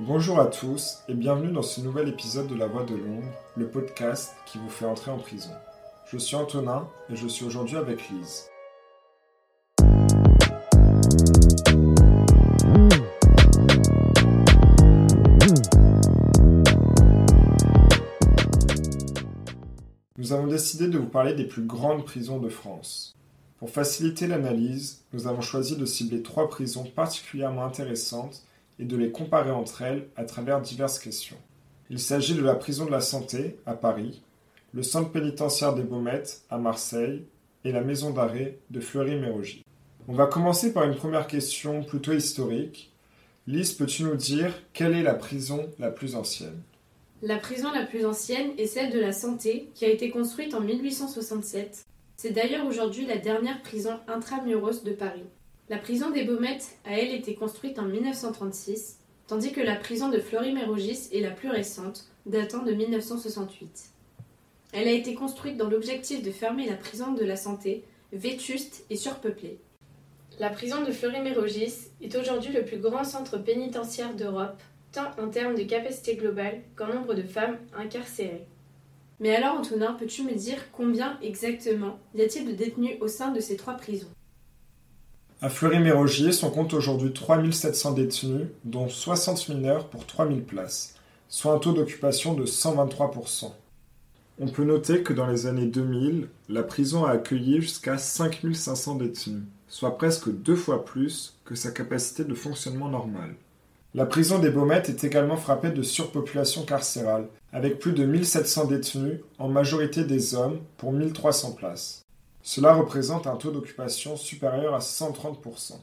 Bonjour à tous et bienvenue dans ce nouvel épisode de La Voix de l'ombre, le podcast qui vous fait entrer en prison. Je suis Antonin et je suis aujourd'hui avec Lise. Nous avons décidé de vous parler des plus grandes prisons de France. Pour faciliter l'analyse, nous avons choisi de cibler trois prisons particulièrement intéressantes et de les comparer entre elles à travers diverses questions. Il s'agit de la prison de la Santé à Paris, le centre pénitentiaire des Baumettes à Marseille et la maison d'arrêt de Fleury-Mérogis. On va commencer par une première question plutôt historique. Lise, peux-tu nous dire quelle est la prison la plus ancienne? La prison la plus ancienne est celle de la Santé, qui a été construite en 1867. C'est d'ailleurs aujourd'hui la dernière prison intramuros de Paris. La prison des Baumettes a elle été construite en 1936, tandis que la prison de Fleury-Mérogis est la plus récente, datant de 1968. Elle a été construite dans l'objectif de fermer la prison de la santé, vétuste et surpeuplée. La prison de Fleury-Mérogis est aujourd'hui le plus grand centre pénitentiaire d'Europe, tant en termes de capacité globale qu'en nombre de femmes incarcérées. Mais alors, Antonin, peux-tu me dire combien exactement y a-t-il de détenus au sein de ces trois prisons? À Fleury-Mérogis, on compte aujourd'hui 3700 détenus, dont 60 mineurs pour 3000 places, soit un taux d'occupation de 123%. On peut noter que dans les années 2000, la prison a accueilli jusqu'à 5500 détenus, soit presque deux fois plus que sa capacité de fonctionnement normale. La prison des Baumettes est également frappée de surpopulation carcérale, avec plus de 1700 détenus, en majorité des hommes, pour 1300 places. Cela représente un taux d'occupation supérieur à 130%.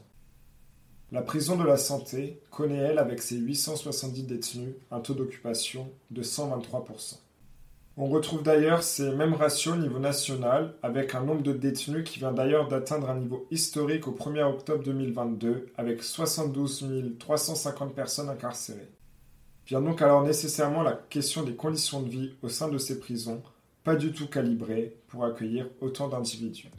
La prison de la Santé connaît, elle, avec ses 870 détenus, un taux d'occupation de 123%. On retrouve d'ailleurs ces mêmes ratios au niveau national, avec un nombre de détenus qui vient d'ailleurs d'atteindre un niveau historique au 1er octobre 2022, avec 72 350 personnes incarcérées. Vient donc alors nécessairement la question des conditions de vie au sein de ces prisons, pas du tout calibrées pour accueillir autant d'individus.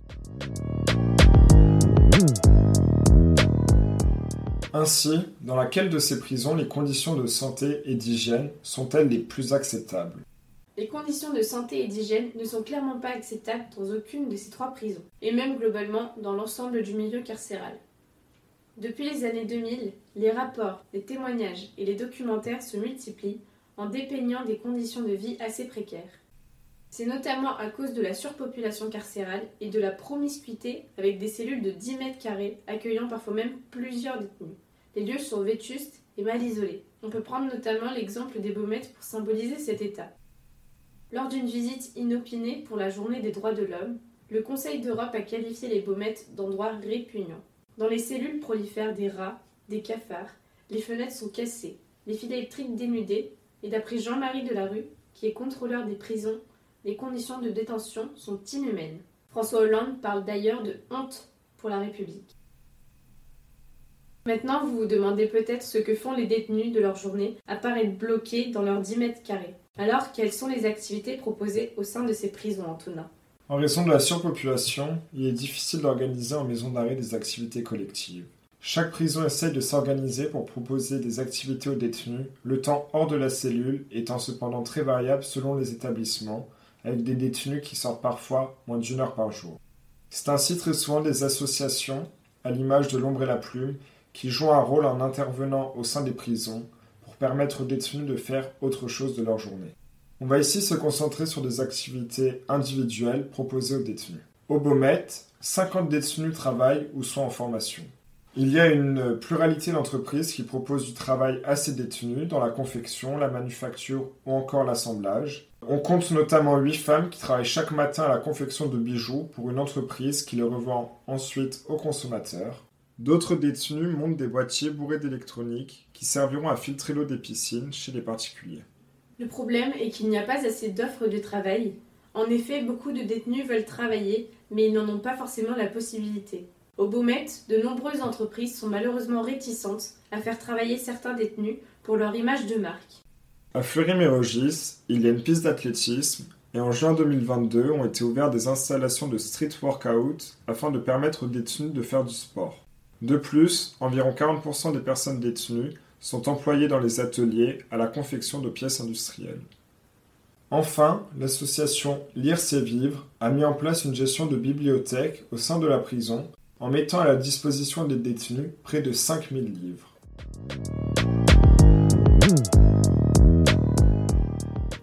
Ainsi, dans laquelle de ces prisons les conditions de santé et d'hygiène sont-elles les plus acceptables? Les conditions de santé et d'hygiène ne sont clairement pas acceptables dans aucune de ces trois prisons, et même globalement dans l'ensemble du milieu carcéral. Depuis les années 2000, les rapports, les témoignages et les documentaires se multiplient en dépeignant des conditions de vie assez précaires. C'est notamment à cause de la surpopulation carcérale et de la promiscuité avec des cellules de 10 mètres carrés accueillant parfois même plusieurs détenus. Les lieux sont vétustes et mal isolés. On peut prendre notamment l'exemple des baumettes pour symboliser cet état. Lors d'une visite inopinée pour la journée des droits de l'homme, le Conseil d'Europe a qualifié les baumettes d'endroits répugnants. Dans les cellules prolifèrent des rats, des cafards, les fenêtres sont cassées, les fils électriques dénudés, et d'après Jean-Marie Delarue, qui est contrôleur des prisons, les conditions de détention sont inhumaines. François Hollande parle d'ailleurs de honte pour la République. Maintenant, vous vous demandez peut-être ce que font les détenus de leur journée à part être bloqués dans leurs 10 mètres carrés. Alors, quelles sont les activités proposées au sein de ces prisons, Antonin? En raison de la surpopulation, il est difficile d'organiser en maison d'arrêt des activités collectives. Chaque prison essaye de s'organiser pour proposer des activités aux détenus, le temps hors de la cellule étant cependant très variable selon les établissements, avec des détenus qui sortent parfois moins d'une heure par jour. C'est ainsi très souvent des associations, à l'image de l'ombre et la plume, qui jouent un rôle en intervenant au sein des prisons, permettre aux détenus de faire autre chose de leur journée. On va ici se concentrer sur des activités individuelles proposées aux détenus. Au Beaumet, 50 détenus travaillent ou sont en formation. Il y a une pluralité d'entreprises qui proposent du travail à ces détenus dans la confection, la manufacture ou encore l'assemblage. On compte notamment 8 femmes qui travaillent chaque matin à la confection de bijoux pour une entreprise qui les revend ensuite aux consommateurs. D'autres détenus montent des boîtiers bourrés d'électronique qui serviront à filtrer l'eau des piscines chez les particuliers. Le problème est qu'il n'y a pas assez d'offres de travail. En effet, beaucoup de détenus veulent travailler, mais ils n'en ont pas forcément la possibilité. Au Beaumet, de nombreuses entreprises sont malheureusement réticentes à faire travailler certains détenus pour leur image de marque. À Fleury-Mérogis, il y a une piste d'athlétisme et en juin 2022 ont été ouvertes des installations de street workout afin de permettre aux détenus de faire du sport. De plus, environ 40% des personnes détenues sont employés dans les ateliers à la confection de pièces industrielles. Enfin, l'association Lire c'est vivre a mis en place une gestion de bibliothèque au sein de la prison en mettant à la disposition des détenus près de 5000 livres.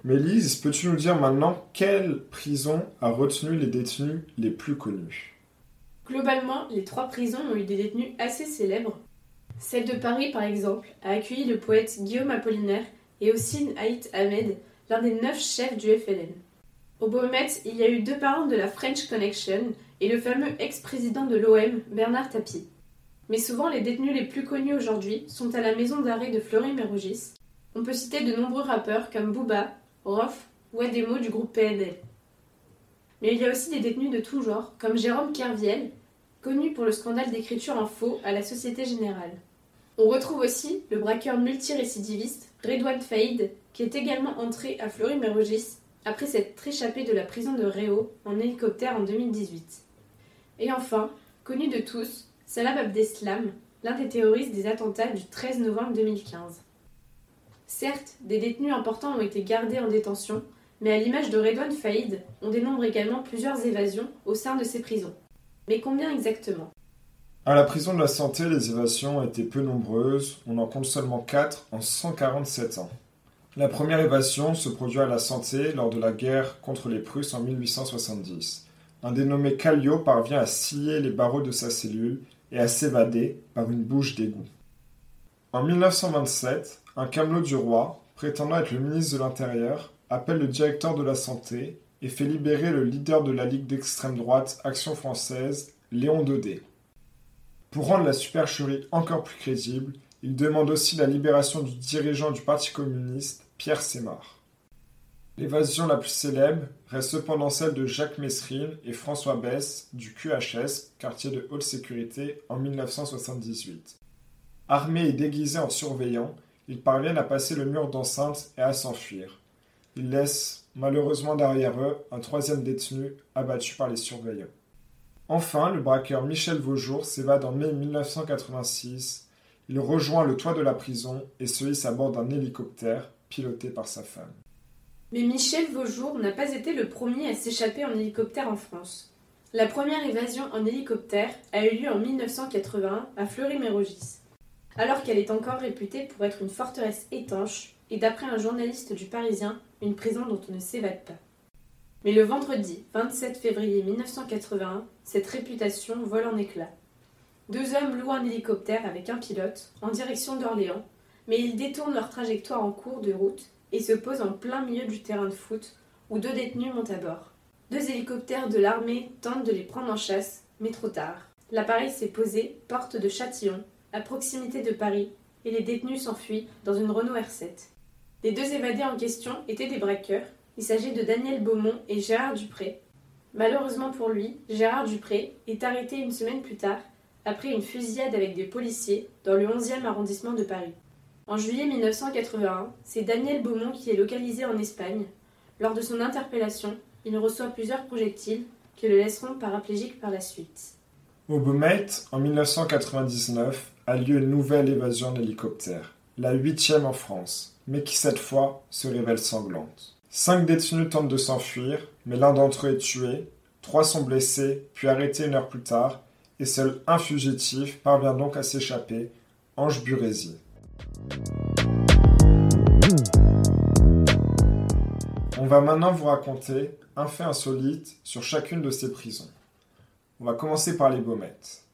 Mais Lise, peux-tu nous dire maintenant quelle prison a retenu les détenus les plus connus? Globalement, les trois prisons ont eu des détenus assez célèbres. Celle de Paris, par exemple, a accueilli le poète Guillaume Apollinaire et Hossein Haït Ahmed, l'un des neuf chefs du FLN. Au Beaumet, il y a eu deux parents de la French Connection et le fameux ex-président de l'OM, Bernard Tapie. Mais souvent, les détenus les plus connus aujourd'hui sont à la maison d'arrêt de Fleury-Mérogis. On peut citer de nombreux rappeurs comme Booba, Rof ou Ademo du groupe PNL. Mais il y a aussi des détenus de tout genre, comme Jérôme Kerviel, connu pour le scandale d'écriture en faux à la Société Générale. On retrouve aussi le braqueur multirécidiviste Redouane Faïd, qui est également entré à Fleury-Mérogis après s'être échappé de la prison de Réau en hélicoptère en 2018. Et enfin, connu de tous, Salah Abdeslam, l'un des terroristes des attentats du 13 novembre 2015. Certes, des détenus importants ont été gardés en détention, mais à l'image de Redouane Faïd, on dénombre également plusieurs évasions au sein de ces prisons. Mais combien exactement? À la prison de la Santé, les évasions été peu nombreuses, on en compte seulement 4 en 147 ans. La première évasion se produit à la Santé lors de la guerre contre les Prusses en 1870. Un dénommé Callio parvient à scier les barreaux de sa cellule et à s'évader par une bouche d'égout. En 1927, un camelot du roi, prétendant être le ministre de l'Intérieur, appelle le directeur de la Santé et fait libérer le leader de la Ligue d'extrême droite Action française, Léon Daudet. Pour rendre la supercherie encore plus crédible, il demande aussi la libération du dirigeant du Parti communiste, Pierre Sémar. L'évasion la plus célèbre reste cependant celle de Jacques Messrine et François Besse du QHS, quartier de haute sécurité, en 1978. Armés et déguisés en surveillants, ils parviennent à passer le mur d'enceinte et à s'enfuir. Ils laissent malheureusement derrière eux un troisième détenu abattu par les surveillants. Enfin, le braqueur Michel Vaujour s'évade en mai 1986. Il rejoint le toit de la prison et se hisse à bord d'un hélicoptère piloté par sa femme. Mais Michel Vaujour n'a pas été le premier à s'échapper en hélicoptère en France. La première évasion en hélicoptère a eu lieu en 1981 à Fleury-Mérogis. Alors qu'elle est encore réputée pour être une forteresse étanche et d'après un journaliste du Parisien, une prison dont on ne s'évade pas. Mais le vendredi 27 février 1981, cette réputation vole en éclats. Deux hommes louent un hélicoptère avec un pilote en direction d'Orléans, mais ils détournent leur trajectoire en cours de route et se posent en plein milieu du terrain de foot où deux détenus montent à bord. Deux hélicoptères de l'armée tentent de les prendre en chasse, mais trop tard. L'appareil s'est posé porte de Châtillon, à proximité de Paris, et les détenus s'enfuient dans une Renault R7. Les deux évadés en question étaient des braqueurs. Il s'agit de Daniel Beaumont et Gérard Dupré. Malheureusement pour lui, Gérard Dupré est arrêté une semaine plus tard après une fusillade avec des policiers dans le 11e arrondissement de Paris. En juillet 1981, c'est Daniel Beaumont qui est localisé en Espagne. Lors de son interpellation, il reçoit plusieurs projectiles qui le laisseront paraplégique par la suite. Au Beaumet, en 1999, a lieu une nouvelle évasion d'hélicoptère, la huitième en France, mais qui cette fois se révèle sanglante. Cinq détenus tentent de s'enfuir, mais l'un d'entre eux est tué, trois sont blessés, puis arrêtés une heure plus tard, et seul un fugitif parvient donc à s'échapper, Ange Burési. On va maintenant vous raconter un fait insolite sur chacune de ces prisons. On va commencer par les Baumettes.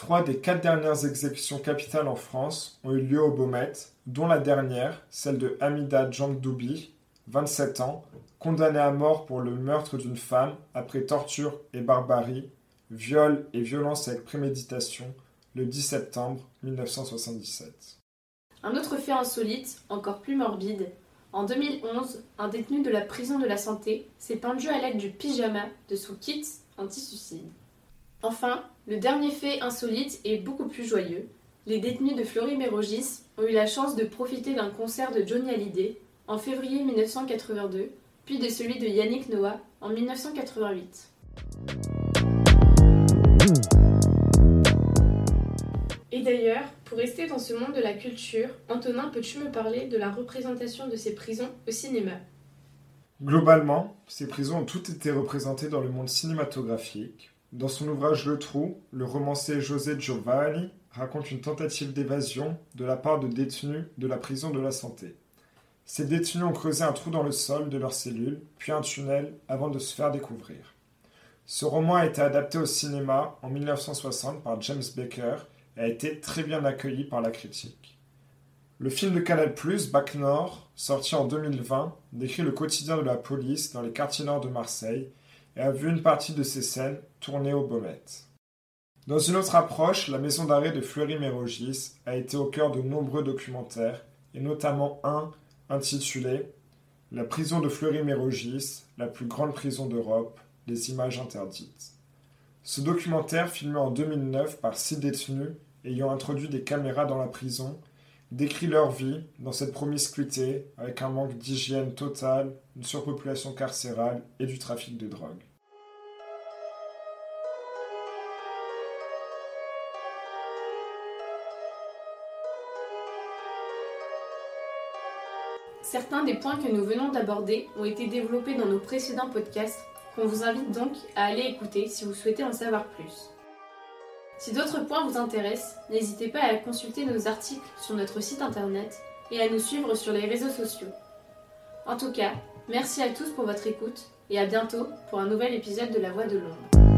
Trois des quatre dernières exécutions capitales en France ont eu lieu aux Baumettes, dont la dernière, celle de Hamida Djangdoubi, 27 ans, condamnée à mort pour le meurtre d'une femme après torture et barbarie, viol et violence avec préméditation, le 10 septembre 1977. Un autre fait insolite, encore plus morbide. En 2011, un détenu de la prison de la santé s'est pendu à l'aide du pyjama de son kit anti-suicide. Enfin, le dernier fait insolite est beaucoup plus joyeux. Les détenus de Fleury-Mérogis ont eu la chance de profiter d'un concert de Johnny Hallyday en février 1982, puis de celui de Yannick Noah en 1988. Et d'ailleurs, pour rester dans ce monde de la culture, Antonin, peux-tu me parler de la représentation de ces prisons au cinéma? Globalement, ces prisons ont toutes été représentées dans le monde cinématographique. Dans son ouvrage Le Trou, le romancier José Giovanni raconte une tentative d'évasion de la part de détenus de la prison de la santé. Ces détenus ont creusé un trou dans le sol de leur cellule, puis un tunnel avant de se faire découvrir. Ce roman a été adapté au cinéma en 1960 par James Baker et a été très bien accueilli par la critique. Le film de Canal+, Bac Nord, sorti en 2020, décrit le quotidien de la police dans les quartiers nord de Marseille et a vu une partie de ces scènes tournées au Baumettes. Dans une autre approche, la maison d'arrêt de Fleury-Mérogis a été au cœur de nombreux documentaires, et notamment un intitulé La prison de Fleury-Mérogis, la plus grande prison d'Europe, les images interdites. Ce documentaire, filmé en 2009 par six détenus ayant introduit des caméras dans la prison, décrit leur vie dans cette promiscuité avec un manque d'hygiène totale, une surpopulation carcérale et du trafic de drogue. Certains des points que nous venons d'aborder ont été développés dans nos précédents podcasts qu'on vous invite donc à aller écouter si vous souhaitez en savoir plus. Si d'autres points vous intéressent, n'hésitez pas à consulter nos articles sur notre site internet et à nous suivre sur les réseaux sociaux. En tout cas, merci à tous pour votre écoute et à bientôt pour un nouvel épisode de La Voix de l'Ombre.